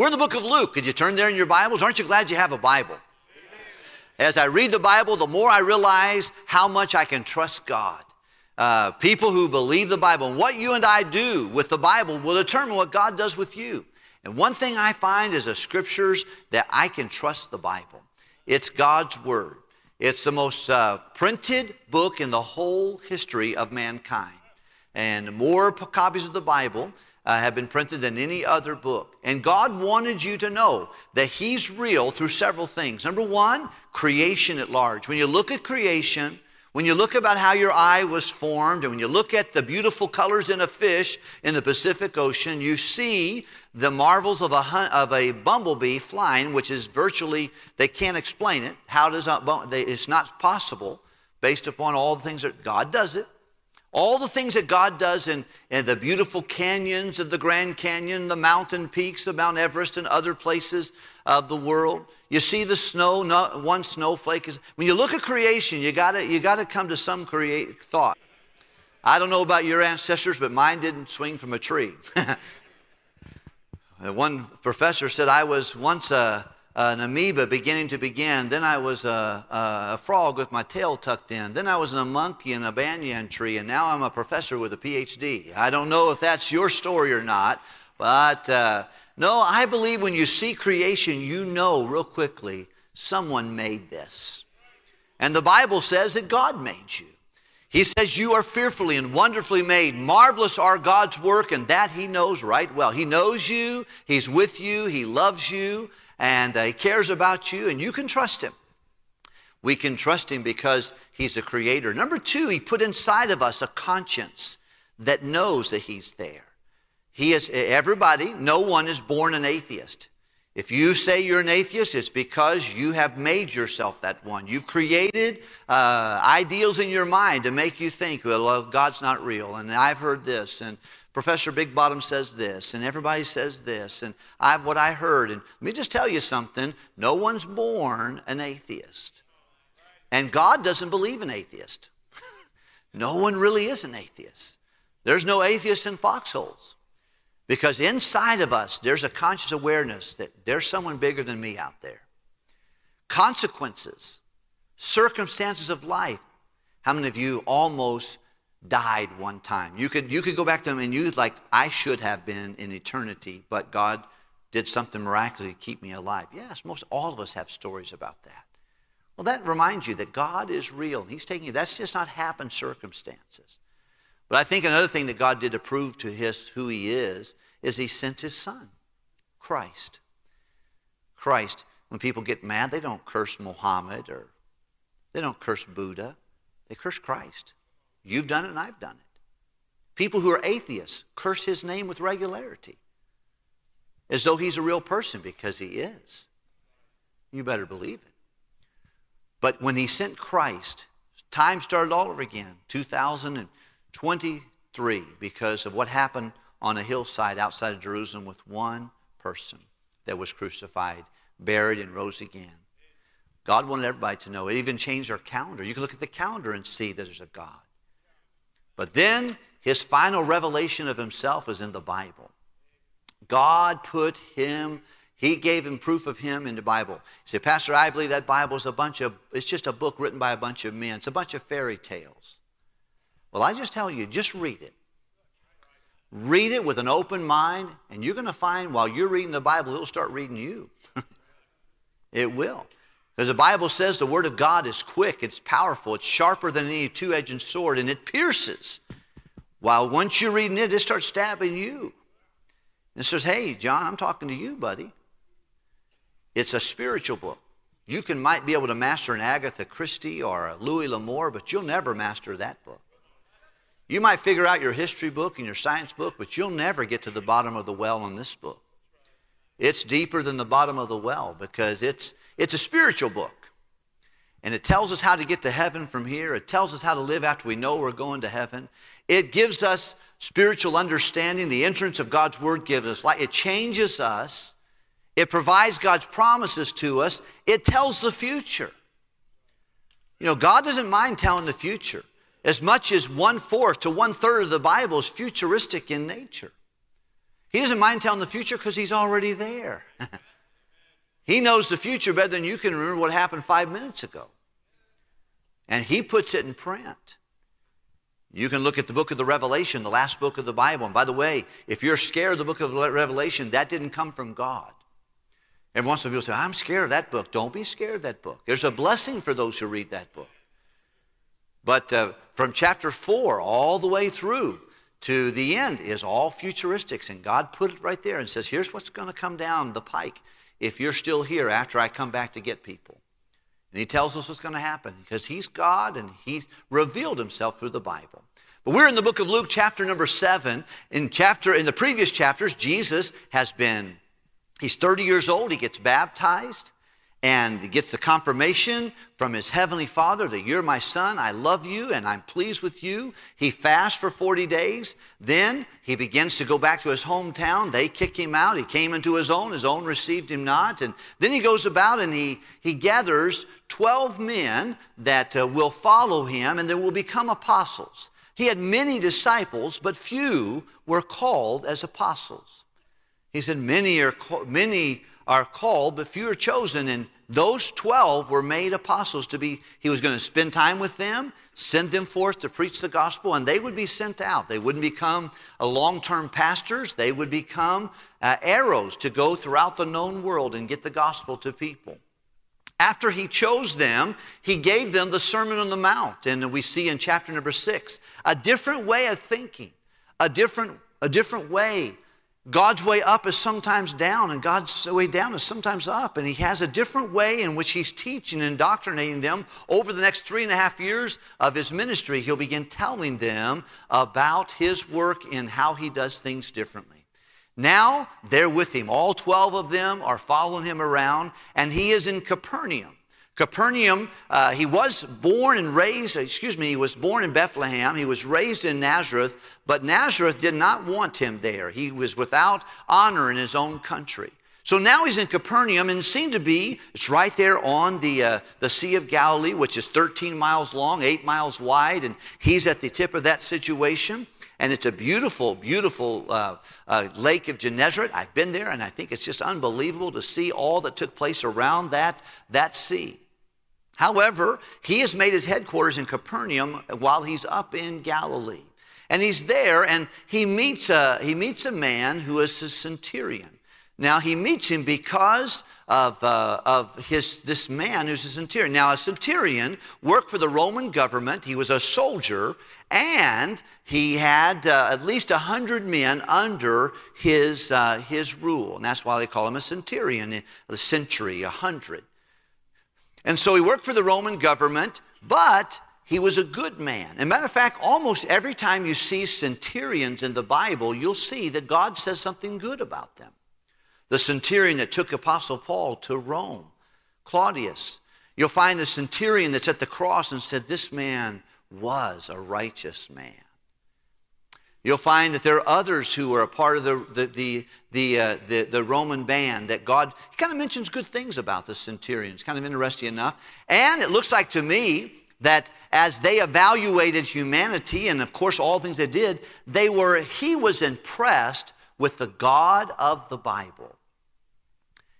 We're in the book of Luke. Could you turn there in your Bibles? Aren't you glad you have a Bible? As I read the Bible, the more I realize how much I can trust God. Uh, people who believe the Bible and what you and I do with the Bible will determine what God does with you. And one thing I find is the scriptures that I can trust the Bible. It's God's Word. It's the most uh, printed book in the whole history of mankind. And more copies of the Bible uh, have been printed than any other book. And God wanted you to know that He's real through several things. Number one, creation at large. When you look at creation, when you look about how your eye was formed, and when you look at the beautiful colors in a fish in the Pacific Ocean, you see the marvels of a, of a bumblebee flying, which is virtually, they can't explain it. How does it's not possible based upon all the things that God does it. All the things that God does in, in the beautiful canyons of the Grand Canyon, the mountain peaks of Mount Everest, and other places of the world. You see the snow, not one snowflake is. When you look at creation, you gotta, you gotta come to some create thought. I don't know about your ancestors, but mine didn't swing from a tree. one professor said I was once a an amoeba beginning to begin. Then I was a, a, frog with my tail tucked in. Then I was a monkey in a banyan tree. And now I'm a professor with a PhD. I don't know if that's your story or not. But uh, no, I believe when you see creation, you know real quickly someone made this. And the Bible says that God made you. He says, You are fearfully and wonderfully made. Marvelous are God's work, and that He knows right well. He knows you, He's with you, He loves you, and uh, He cares about you, and you can trust Him. We can trust Him because He's a creator. Number two, He put inside of us a conscience that knows that He's there. He is everybody, no one is born an atheist. If you say you're an atheist, it's because you have made yourself that one. You've created uh, ideals in your mind to make you think, well, God's not real. And I've heard this, and Professor Big Bottom says this, and everybody says this, and I've what I heard. And let me just tell you something no one's born an atheist. And God doesn't believe in atheist. no one really is an atheist. There's no atheist in foxholes. Because inside of us, there's a conscious awareness that there's someone bigger than me out there. Consequences, circumstances of life. How many of you almost died one time. You could, you could go back to them and you like, I should have been in eternity, but God did something miraculously to keep me alive. Yes, most all of us have stories about that. Well, that reminds you that God is real. He's taking you. That's just not happened circumstances. But I think another thing that God did to prove to his who he is is he sent his son, Christ. Christ. When people get mad, they don't curse Muhammad or they don't curse Buddha. They curse Christ. You've done it and I've done it. People who are atheists curse his name with regularity as though he's a real person because he is. You better believe it. But when he sent Christ, time started all over again, 2023, because of what happened on a hillside outside of Jerusalem with one person that was crucified, buried, and rose again. God wanted everybody to know. It even changed our calendar. You can look at the calendar and see that there's a God. But then his final revelation of himself is in the Bible. God put him, he gave him proof of him in the Bible. He said, Pastor, I believe that Bible is a bunch of, it's just a book written by a bunch of men. It's a bunch of fairy tales. Well, I just tell you, just read it. Read it with an open mind, and you're going to find while you're reading the Bible, it'll start reading you. it will. Because the Bible says the Word of God is quick, it's powerful, it's sharper than any two edged sword, and it pierces. While once you're reading it, it starts stabbing you. And it says, Hey, John, I'm talking to you, buddy. It's a spiritual book. You can might be able to master an Agatha Christie or a Louis L'Amour, but you'll never master that book. You might figure out your history book and your science book, but you'll never get to the bottom of the well in this book. It's deeper than the bottom of the well because it's it's a spiritual book. And it tells us how to get to heaven from here. It tells us how to live after we know we're going to heaven. It gives us spiritual understanding. The entrance of God's word gives us light. It changes us. It provides God's promises to us. It tells the future. You know, God doesn't mind telling the future. As much as one fourth to one third of the Bible is futuristic in nature. He doesn't mind telling the future because he's already there. he knows the future better than you can remember what happened five minutes ago. And he puts it in print. You can look at the book of the Revelation, the last book of the Bible. And by the way, if you're scared of the book of Revelation, that didn't come from God. Every once in a while, people say, I'm scared of that book. Don't be scared of that book. There's a blessing for those who read that book. But uh, from chapter 4 all the way through to the end is all futuristics. And God put it right there and says, here's what's going to come down the pike if you're still here after I come back to get people. And he tells us what's going to happen because he's God and he's revealed himself through the Bible. But we're in the book of Luke, chapter number seven. In chapter, in the previous chapters, Jesus has been, he's 30 years old, he gets baptized and he gets the confirmation from his heavenly father that you're my son, I love you, and I'm pleased with you. He fasts for 40 days. Then he begins to go back to his hometown. They kick him out. He came into his own. His own received him not. And then he goes about and he, he gathers 12 men that uh, will follow him and they will become apostles. He had many disciples, but few were called as apostles. He said, Many are, many are called, but few are chosen. And those 12 were made apostles to be, he was going to spend time with them, send them forth to preach the gospel, and they would be sent out. They wouldn't become long term pastors, they would become uh, arrows to go throughout the known world and get the gospel to people. After he chose them, he gave them the Sermon on the Mount. And we see in chapter number six a different way of thinking, a different, a different way God's way up is sometimes down, and God's way down is sometimes up. And He has a different way in which He's teaching and indoctrinating them. Over the next three and a half years of His ministry, He'll begin telling them about His work and how He does things differently. Now they're with Him. All 12 of them are following Him around, and He is in Capernaum. Capernaum, uh, he was born and raised, excuse me, he was born in Bethlehem. He was raised in Nazareth, but Nazareth did not want him there. He was without honor in his own country. So now he's in Capernaum and seemed to be, it's right there on the, uh, the Sea of Galilee, which is 13 miles long, 8 miles wide, and he's at the tip of that situation. And it's a beautiful, beautiful uh, uh, lake of Gennesaret. I've been there, and I think it's just unbelievable to see all that took place around that, that sea. However, he has made his headquarters in Capernaum while he's up in Galilee. And he's there and he meets a, he meets a man who is a centurion. Now, he meets him because of, uh, of his, this man who's a centurion. Now, a centurion worked for the Roman government. He was a soldier, and he had uh, at least 100 men under his, uh, his rule. And that's why they call him a centurion, a century, a hundred. And so he worked for the Roman government, but he was a good man. As a matter of fact, almost every time you see centurions in the Bible, you'll see that God says something good about them. The centurion that took Apostle Paul to Rome, Claudius. You'll find the centurion that's at the cross and said, This man was a righteous man. You'll find that there are others who are a part of the, the, the, the, uh, the, the, Roman band that God, he kind of mentions good things about the centurions, kind of interesting enough. And it looks like to me that as they evaluated humanity, and of course all things they did, they were, he was impressed with the God of the Bible.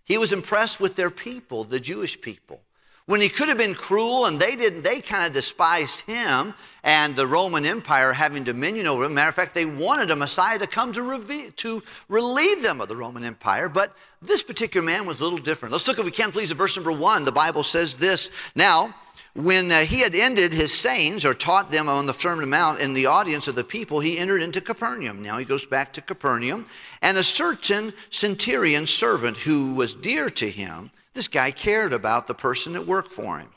He was impressed with their people, the Jewish people when he could have been cruel and they didn't they kind of despised him and the roman empire having dominion over him. Matter of fact they wanted a messiah to come to, reve- to relieve them of the roman empire but this particular man was a little different. Let's look if we can please at verse number one. The bible says this now when uh, he had ended his sayings or taught them on the Sermon Mount in the audience of the people, he entered into Capernaum. Now he goes back to Capernaum, and a certain centurion servant who was dear to him this guy cared about the person that worked for him.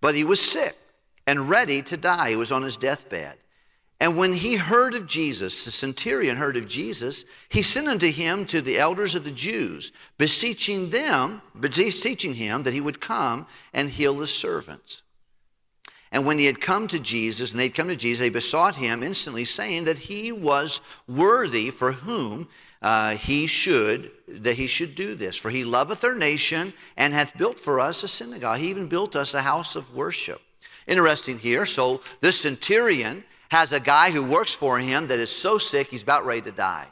But he was sick and ready to die. He was on his deathbed. And when he heard of Jesus, the centurion heard of Jesus, he sent unto him to the elders of the Jews, beseeching them, beseeching him that he would come and heal his servants. And when he had come to Jesus, and they'd come to Jesus, they besought him instantly, saying that he was worthy for whom uh, he should that he should do this. For he loveth our nation and hath built for us a synagogue. He even built us a house of worship. Interesting here. So this centurion has a guy who works for him that is so sick he's about ready to die.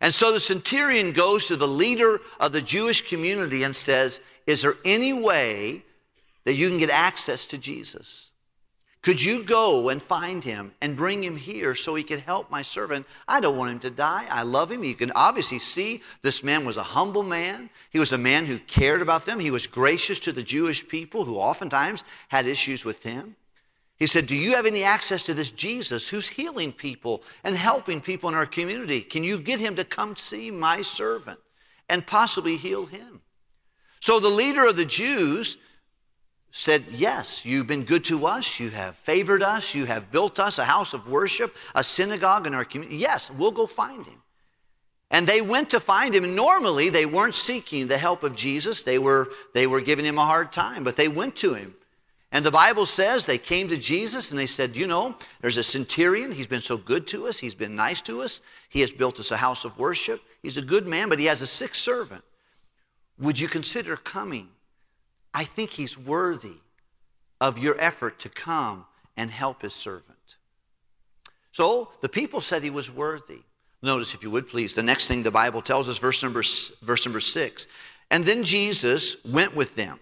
And so the centurion goes to the leader of the Jewish community and says, Is there any way that you can get access to Jesus? Could you go and find him and bring him here so he could help my servant? I don't want him to die. I love him. You can obviously see this man was a humble man. He was a man who cared about them. He was gracious to the Jewish people who oftentimes had issues with him. He said, Do you have any access to this Jesus who's healing people and helping people in our community? Can you get him to come see my servant and possibly heal him? So the leader of the Jews said, Yes, you've been good to us. You have favored us. You have built us a house of worship, a synagogue in our community. Yes, we'll go find him. And they went to find him. Normally, they weren't seeking the help of Jesus, they were, they were giving him a hard time, but they went to him. And the Bible says they came to Jesus and they said, You know, there's a centurion. He's been so good to us. He's been nice to us. He has built us a house of worship. He's a good man, but he has a sick servant. Would you consider coming I think he's worthy of your effort to come and help his servant. So the people said he was worthy. Notice, if you would please, the next thing the Bible tells us, verse number, verse number six. And then Jesus went with them.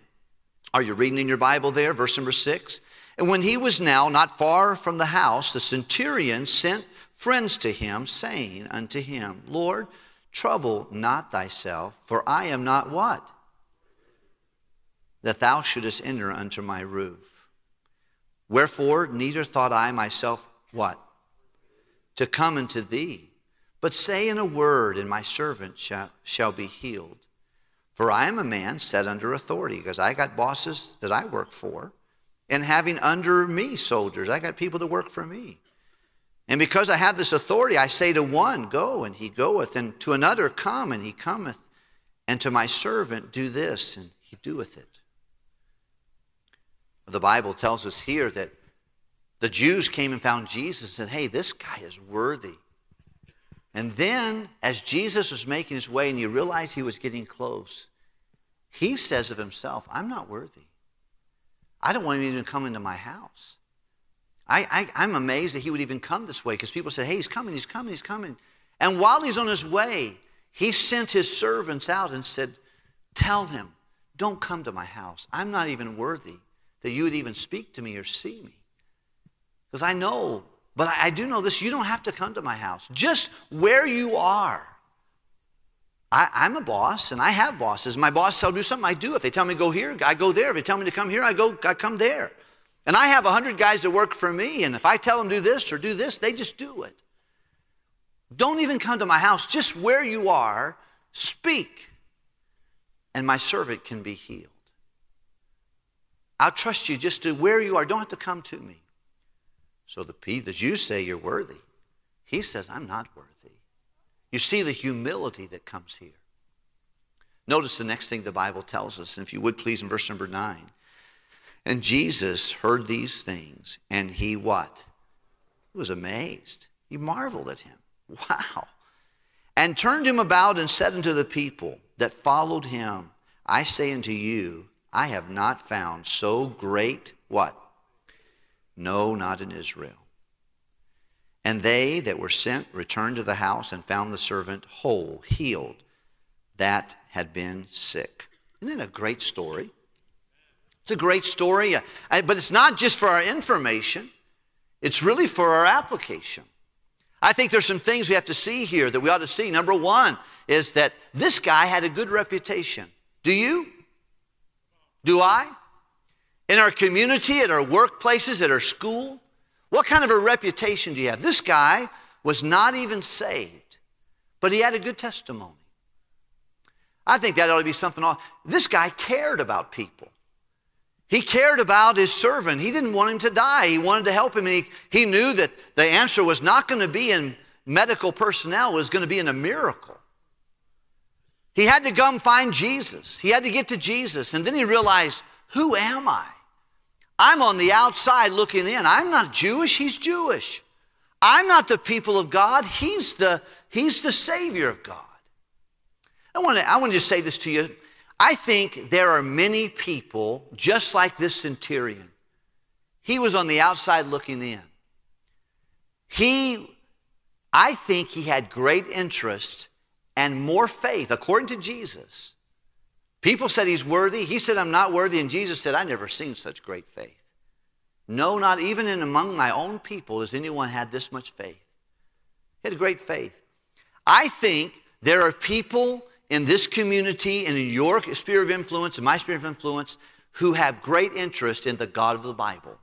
Are you reading in your Bible there? Verse number six. And when he was now not far from the house, the centurion sent friends to him, saying unto him, Lord, trouble not thyself, for I am not what? That thou shouldest enter unto my roof. Wherefore, neither thought I myself what? To come unto thee. But say in a word, and my servant shall, shall be healed. For I am a man set under authority, because I got bosses that I work for, and having under me soldiers, I got people that work for me. And because I have this authority, I say to one, Go, and he goeth, and to another, Come, and he cometh, and to my servant, Do this, and he doeth it. The Bible tells us here that the Jews came and found Jesus and said, Hey, this guy is worthy. And then, as Jesus was making his way and he realized he was getting close, he says of himself, I'm not worthy. I don't want him even to come into my house. I, am amazed that he would even come this way because people said, Hey, he's coming, he's coming, he's coming. And while he's on his way, he sent his servants out and said, Tell him, don't come to my house. I'm not even worthy that you would even speak to me or see me. Because I know, but I, I do know this you don't have to come to my house. Just where you are. I, am a boss and I have bosses. My boss tells me do something, I do. If they tell me to go here, I go there. If they tell me to come here, I go, I come there. And I have a hundred guys that work for me, and if I tell them do this or do this, they just do it. Don't even come to my house. Just where you are, speak, and my servant can be healed. I'll trust you just to where you are. Don't have to come to me. So the, the Jews say you're worthy. He says, I'm not worthy. You see the humility that comes here. Notice the next thing the Bible tells us, and if you would please, in verse number nine. And Jesus heard these things, and he what? He was amazed. He marveled at him. Wow. And turned him about and said unto the people that followed him, I say unto you, I have not found so great what? No, not in Israel. And they that were sent returned to the house and found the servant whole, healed, that had been sick. Isn't that a great story? It's a great story, uh, but it's not just for our information, it's really for our application. I think there's some things we have to see here that we ought to see. Number one is that this guy had a good reputation. Do you? Do I? In our community, at our workplaces, at our school? What kind of a reputation do you have? This guy was not even saved, but he had a good testimony. I think that ought to be something. This guy cared about people. He cared about his servant. He didn't want him to die. He wanted to help him. And he, he knew that the answer was not going to be in medical personnel, it was going to be in a miracle. He had to come find Jesus. He had to get to Jesus. And then he realized, who am I? I'm on the outside looking in. I'm not Jewish, he's Jewish. I'm not the people of God, he's the, he's the Savior of God. I want, to, I want to just say this to you. I think there are many people just like this centurion. He was on the outside looking in. He, I think he had great interest and more faith, according to Jesus. People said he's worthy. He said, I'm not worthy. And Jesus said, I've never seen such great faith. No, not even in among my own people has anyone had this much faith. He had great faith. I think there are people in this community and in your sphere of influence and my sphere of influence who have great interest in the God of the Bible.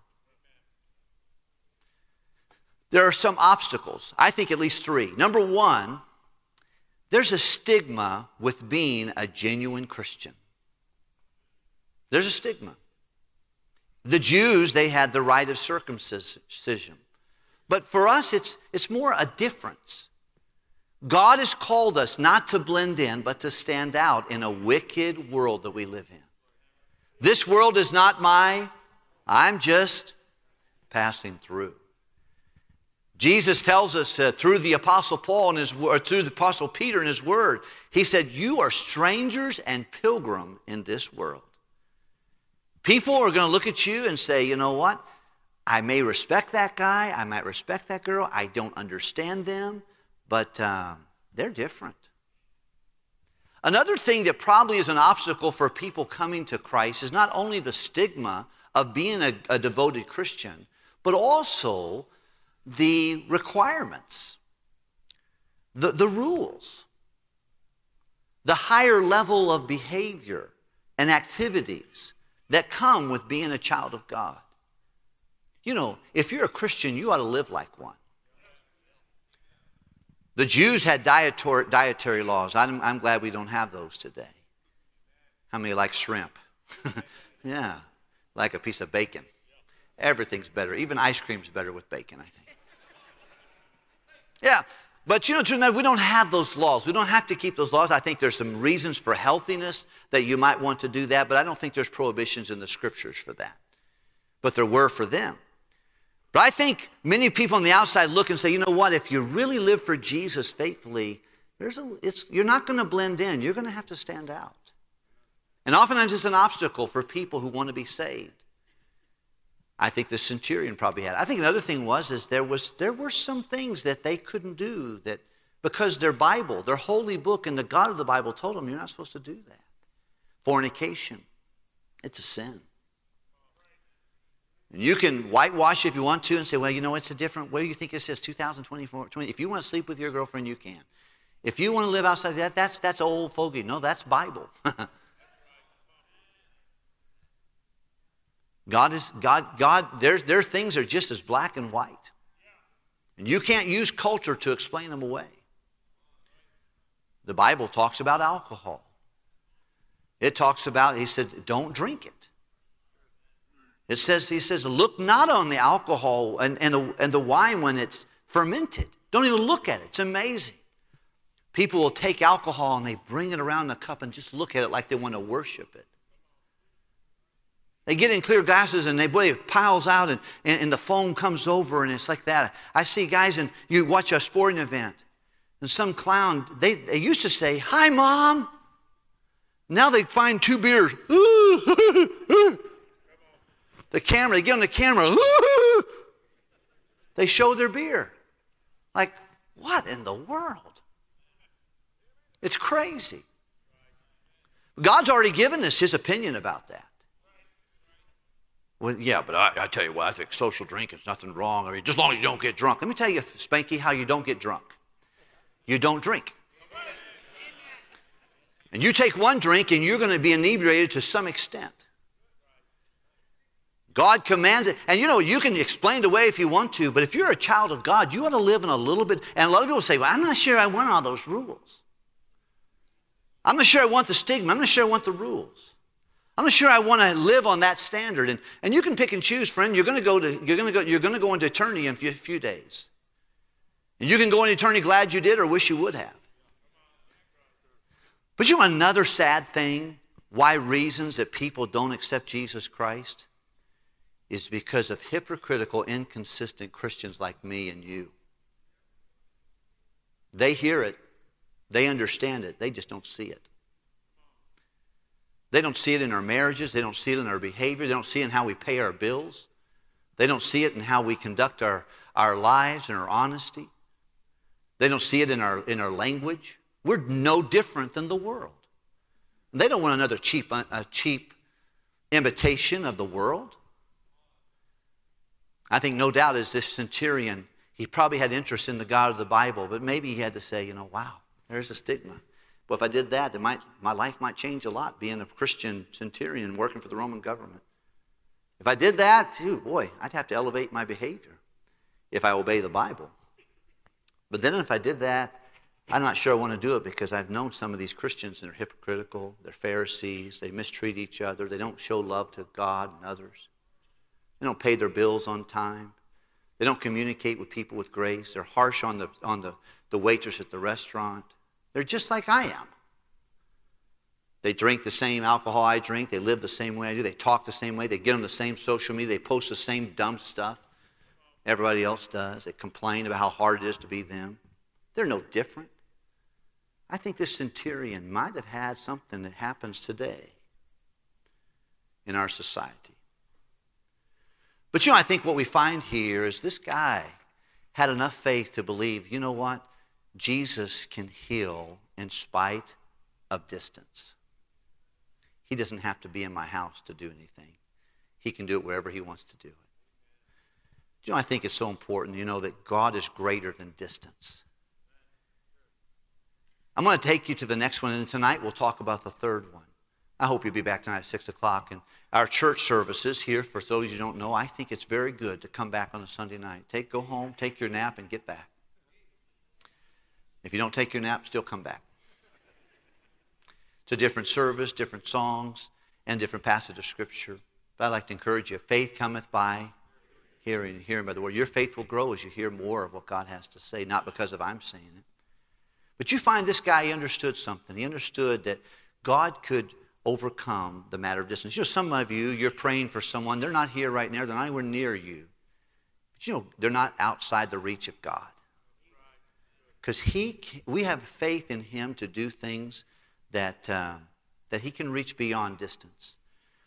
There are some obstacles. I think at least three. Number one, there's a stigma with being a genuine Christian. There's a stigma. The Jews, they had the rite of circumcision. But for us, it's, it's more a difference. God has called us not to blend in, but to stand out in a wicked world that we live in. This world is not my, I'm just passing through. Jesus tells us uh, through the Apostle Paul and his or through the Apostle Peter in his word, he said, You are strangers and pilgrim in this world. People are going to look at you and say, You know what? I may respect that guy, I might respect that girl, I don't understand them, but uh, they're different. Another thing that probably is an obstacle for people coming to Christ is not only the stigma of being a, a devoted Christian, but also the requirements, the, the rules, the higher level of behavior and activities that come with being a child of God. You know, if you're a Christian, you ought to live like one. The Jews had dietary, dietary laws. I'm, I'm glad we don't have those today. How many like shrimp? yeah, like a piece of bacon. Everything's better. Even ice cream's better with bacon, I think. Yeah, but you know, we don't have those laws. We don't have to keep those laws. I think there's some reasons for healthiness that you might want to do that, but I don't think there's prohibitions in the scriptures for that. But there were for them. But I think many people on the outside look and say, you know what, if you really live for Jesus faithfully, there's a, it's, you're not going to blend in. You're going to have to stand out. And oftentimes it's an obstacle for people who want to be saved. I think the centurion probably had. I think another thing was is there was there were some things that they couldn't do that because their Bible, their holy book, and the God of the Bible told them you're not supposed to do that. Fornication, it's a sin. And you can whitewash if you want to and say, well, you know, it's a different, Where do you think it says, 2024? 20? If you want to sleep with your girlfriend, you can. If you want to live outside that, that's, that's old fogey. No, that's Bible. God is, God, God, there's, their things are just as black and white. And you can't use culture to explain them away. The Bible talks about alcohol. It talks about, he said, don't drink it. It says, he says, look not on the alcohol and, and, the, and the wine when it's fermented. Don't even look at it. It's amazing. People will take alcohol and they bring it around the cup and just look at it like they want to worship it. They get in clear glasses and they boy, it piles out and, and, and, the foam comes over and it's like that. I see guys and you watch a sporting event and some clown, they, they used to say, Hi, mom. Now they find two beers. the camera, they get on the camera. they show their beer. Like, what in the world? It's crazy. God's already given us his opinion about that. Well, yeah, but I, I, tell you what, I think social drinking is nothing wrong. I mean, just as long as you don't get drunk. Let me tell you, Spanky, how you don't get drunk. You don't drink. And you take one drink and you're going to be inebriated to some extent. God commands it. And you know, you can explain it away if you want to, but if you're a child of God, you ought to live in a little bit. And a lot of people say, well, I'm not sure I want all those rules. I'm not sure I want the stigma. I'm not sure I want the rules. I'm not sure I want to live on that standard. And, and you can pick and choose, friend. You're going to go to you're going to go you're going to go into eternity in a few, few days. And you can go into eternity glad you did or wish you would have. But you know another sad thing, why reasons that people don't accept Jesus Christ is because of hypocritical, inconsistent Christians like me and you. They hear it, they understand it, they just don't see it. They don't see it in our marriages. They don't see it in our behavior. They don't see it in how we pay our bills. They don't see it in how we conduct our, our lives and our honesty. They don't see it in our, in our language. We're no different than the world. And They don't want another cheap, uh, a cheap imitation of the world. I think no doubt as this centurion, he probably had interest in the God of the Bible, but maybe he had to say, you know, wow, there's a stigma. But if I did that, might, my life might change a lot being a Christian centurion working for the Roman government. If I did that, too, boy, I'd have to elevate my behavior if I obey the Bible. But then if I did that, I'm not sure I want to do it because I've known some of these Christians and they're hypocritical, they're Pharisees, they mistreat each other, they don't show love to God and others. They don't pay their bills on time. They don't communicate with people with grace. They're harsh on the, on the, the waitress at the restaurant. They're just like I am. They drink the same alcohol I drink. They live the same way I do. They talk the same way. They get on the same social media. They post the same dumb stuff everybody else does. They complain about how hard it is to be them. They're no different. I think this centurion might have had something that happens today in our society. But you know, I think what we find here is this guy had enough faith to believe, you know what? Jesus can heal in spite of distance. He doesn't have to be in my house to do anything. He can do it wherever he wants to do it. Do you know, I think it's so important, you know, that God is greater than distance. I'm going to take you to the next one, and tonight we'll talk about the third one. I hope you'll be back tonight at 6 o'clock. And our church services here, for those of you who don't know, I think it's very good to come back on a Sunday night. Take, go home, take your nap, and get back. If you don't take your nap, still come back. It's a different service, different songs, and different passage of Scripture. But I'd like to encourage you faith cometh by hearing hearing by the word. Your faith will grow as you hear more of what God has to say, not because of I'm saying it. But you find this guy, understood something. He understood that God could overcome the matter of distance. You know, some of you, you're praying for someone, they're not here right now, they're not anywhere near you. But you know, they're not outside the reach of God. Because he, we have faith in him to do things that, uh, that he can reach beyond distance.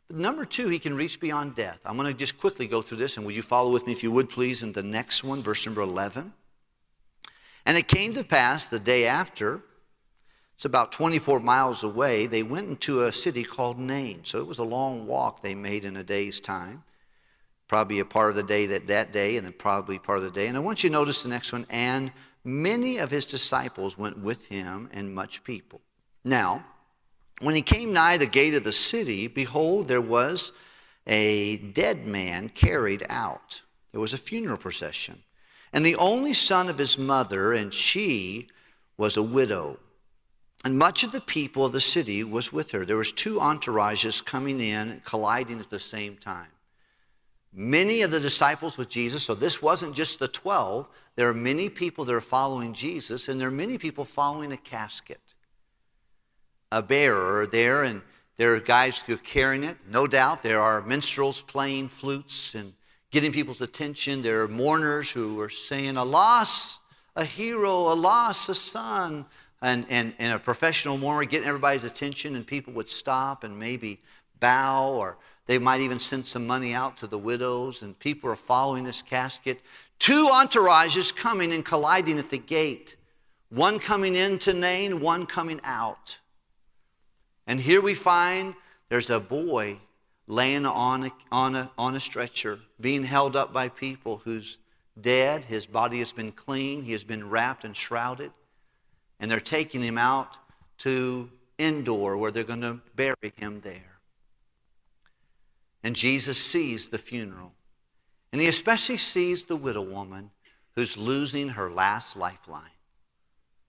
But number two, he can reach beyond death. I'm going to just quickly go through this, and would you follow with me, if you would, please, in the next one, verse number 11. And it came to pass the day after, it's about 24 miles away, they went into a city called Nain. So it was a long walk they made in a day's time. Probably a part of the day that, that day, and then probably part of the day. And I want you to notice the next one. And many of his disciples went with him, and much people. Now, when he came nigh the gate of the city, behold, there was a dead man carried out. There was a funeral procession. And the only son of his mother, and she was a widow. And much of the people of the city was with her. There was two entourages coming in, colliding at the same time. Many of the disciples with Jesus, so this wasn't just the 12. There are many people that are following Jesus, and there are many people following a casket a bearer there, and there are guys who are carrying it. No doubt there are minstrels playing flutes and getting people's attention. There are mourners who are saying, Alas, a hero, alas, a son. And, and, and a professional mourner getting everybody's attention, and people would stop and maybe bow, or they might even send some money out to the widows, and people are following this casket. Two entourages coming and colliding at the gate. One coming into Nain, one coming out. And here we find there's a boy laying on a, on, a, on a stretcher, being held up by people who's dead. His body has been clean, he has been wrapped and shrouded. And they're taking him out to Endor where they're going to bury him there. And Jesus sees the funeral. And he especially sees the widow woman who's losing her last lifeline,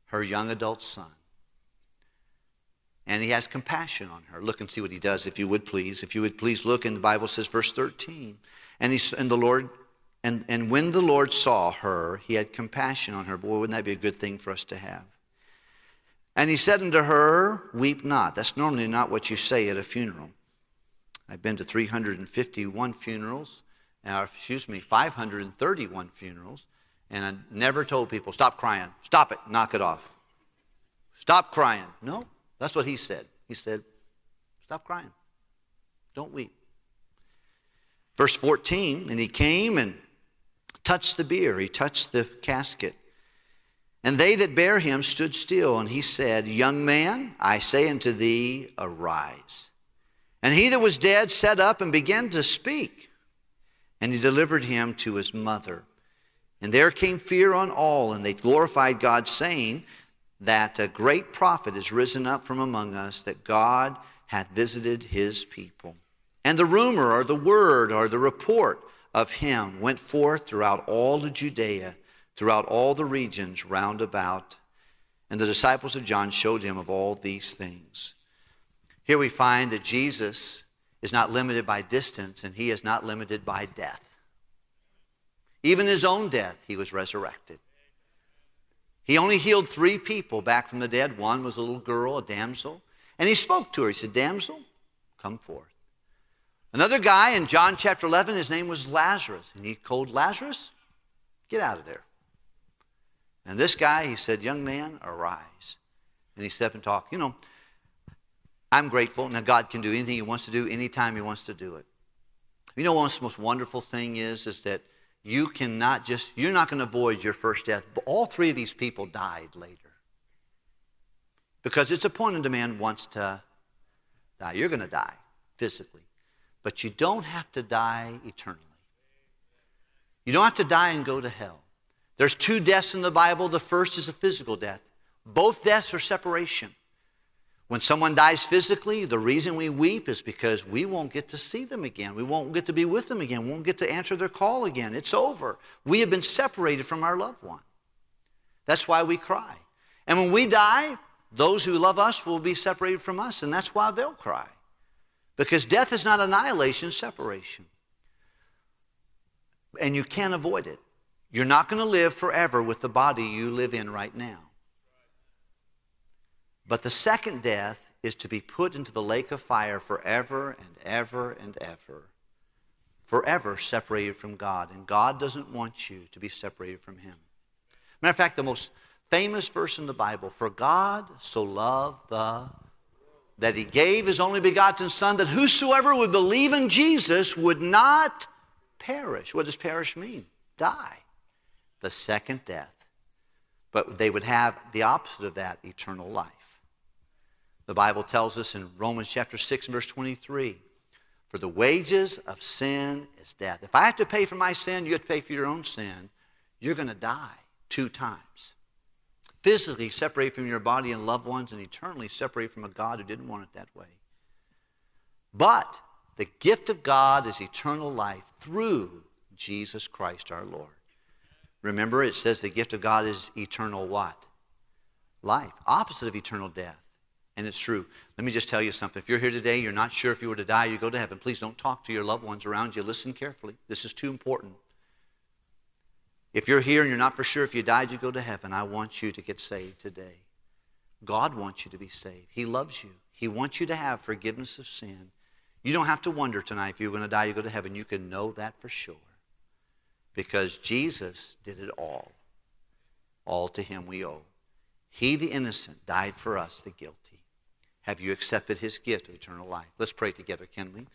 her young adult son. And he has compassion on her. Look and see what he does, if you would please. If you would please look, and the Bible says, verse 13. And, he, and the Lord, and, and when the Lord saw her, he had compassion on her. Boy, wouldn't that be a good thing for us to have? And he said unto her, Weep not. That's normally not what you say at a funeral. I've been to 351 funerals, or excuse me, 531 funerals, and I never told people, Stop crying. Stop it. Knock it off. Stop crying. No, that's what he said. He said, Stop crying. Don't weep. Verse 14, and he came and touched the bier, he touched the casket. And they that bare him stood still, and he said, Young man, I say unto thee, arise. And he that was dead sat up and began to speak. And he delivered him to his mother. And there came fear on all, and they glorified God, saying, That a great prophet is risen up from among us, that God hath visited his people. And the rumor, or the word, or the report of him went forth throughout all the Judea throughout all the regions round about. And the disciples of John showed him of all these things. Here we find that Jesus is not limited by distance and he is not limited by death. Even his own death, he was resurrected. He only healed three people back from the dead. One was a little girl, a damsel. And he spoke to her. He said, Damsel, come forth. Another guy in John chapter 11, his name was Lazarus. And he called Lazarus, get out of there. And this guy, he said, Young man, arise. And he stepped and talked. You know, I'm grateful. Now, God can do anything He wants to do anytime He wants to do it. You know, what's the most wonderful thing is, is that you cannot just, you're not going to avoid your first death. But all three of these people died later. Because it's appointed a man wants to die. You're going to die physically. But you don't have to die eternally. You don't have to die and go to hell. There's two deaths in the Bible. The first is a physical death. Both deaths are separation. When someone dies physically, the reason we weep is because we won't get to see them again. We won't get to be with them again. We won't get to answer their call again. It's over. We have been separated from our loved one. That's why we cry. And when we die, those who love us will be separated from us, and that's why they'll cry. Because death is not annihilation, separation. And you can't avoid it. You're not going to live forever with the body you live in right now. But the second death is to be put into the lake of fire forever and ever and ever. Forever separated from God. And God doesn't want you to be separated from Him. Matter of fact, the most famous verse in the Bible for God so loved the that He gave His only begotten Son, that whosoever would believe in Jesus would not perish. What does perish mean? Die the second death. But they would have the opposite of that eternal life. The Bible tells us in Romans chapter 6 verse 23 For the wages of sin is death. If I have to pay for my sin, you have to pay for your own sin. You're going to die two times. Physically separated from your body and loved ones, and eternally separated from a God who didn't want it that way. But the gift of God is eternal life through Jesus Christ our Lord. Remember, it says the gift of God is eternal what? Life. Opposite of eternal death. And it's true. Let me just tell you something. If you're here today, you're not sure if you were to die, you go to heaven. Please don't talk to your loved ones around you. Listen carefully. This is too important. If you're here and you're not for sure if you died, you go to heaven. I want you to get saved today. God wants you to be saved. He loves you. He wants you to have forgiveness of sin. You don't have to wonder tonight if you're going to die, you go to heaven. You can know that for sure because Jesus did it all. All to him we owe. He, the innocent, died for us, the guilty. Have you accepted his gift of eternal life? Let's pray together, can we?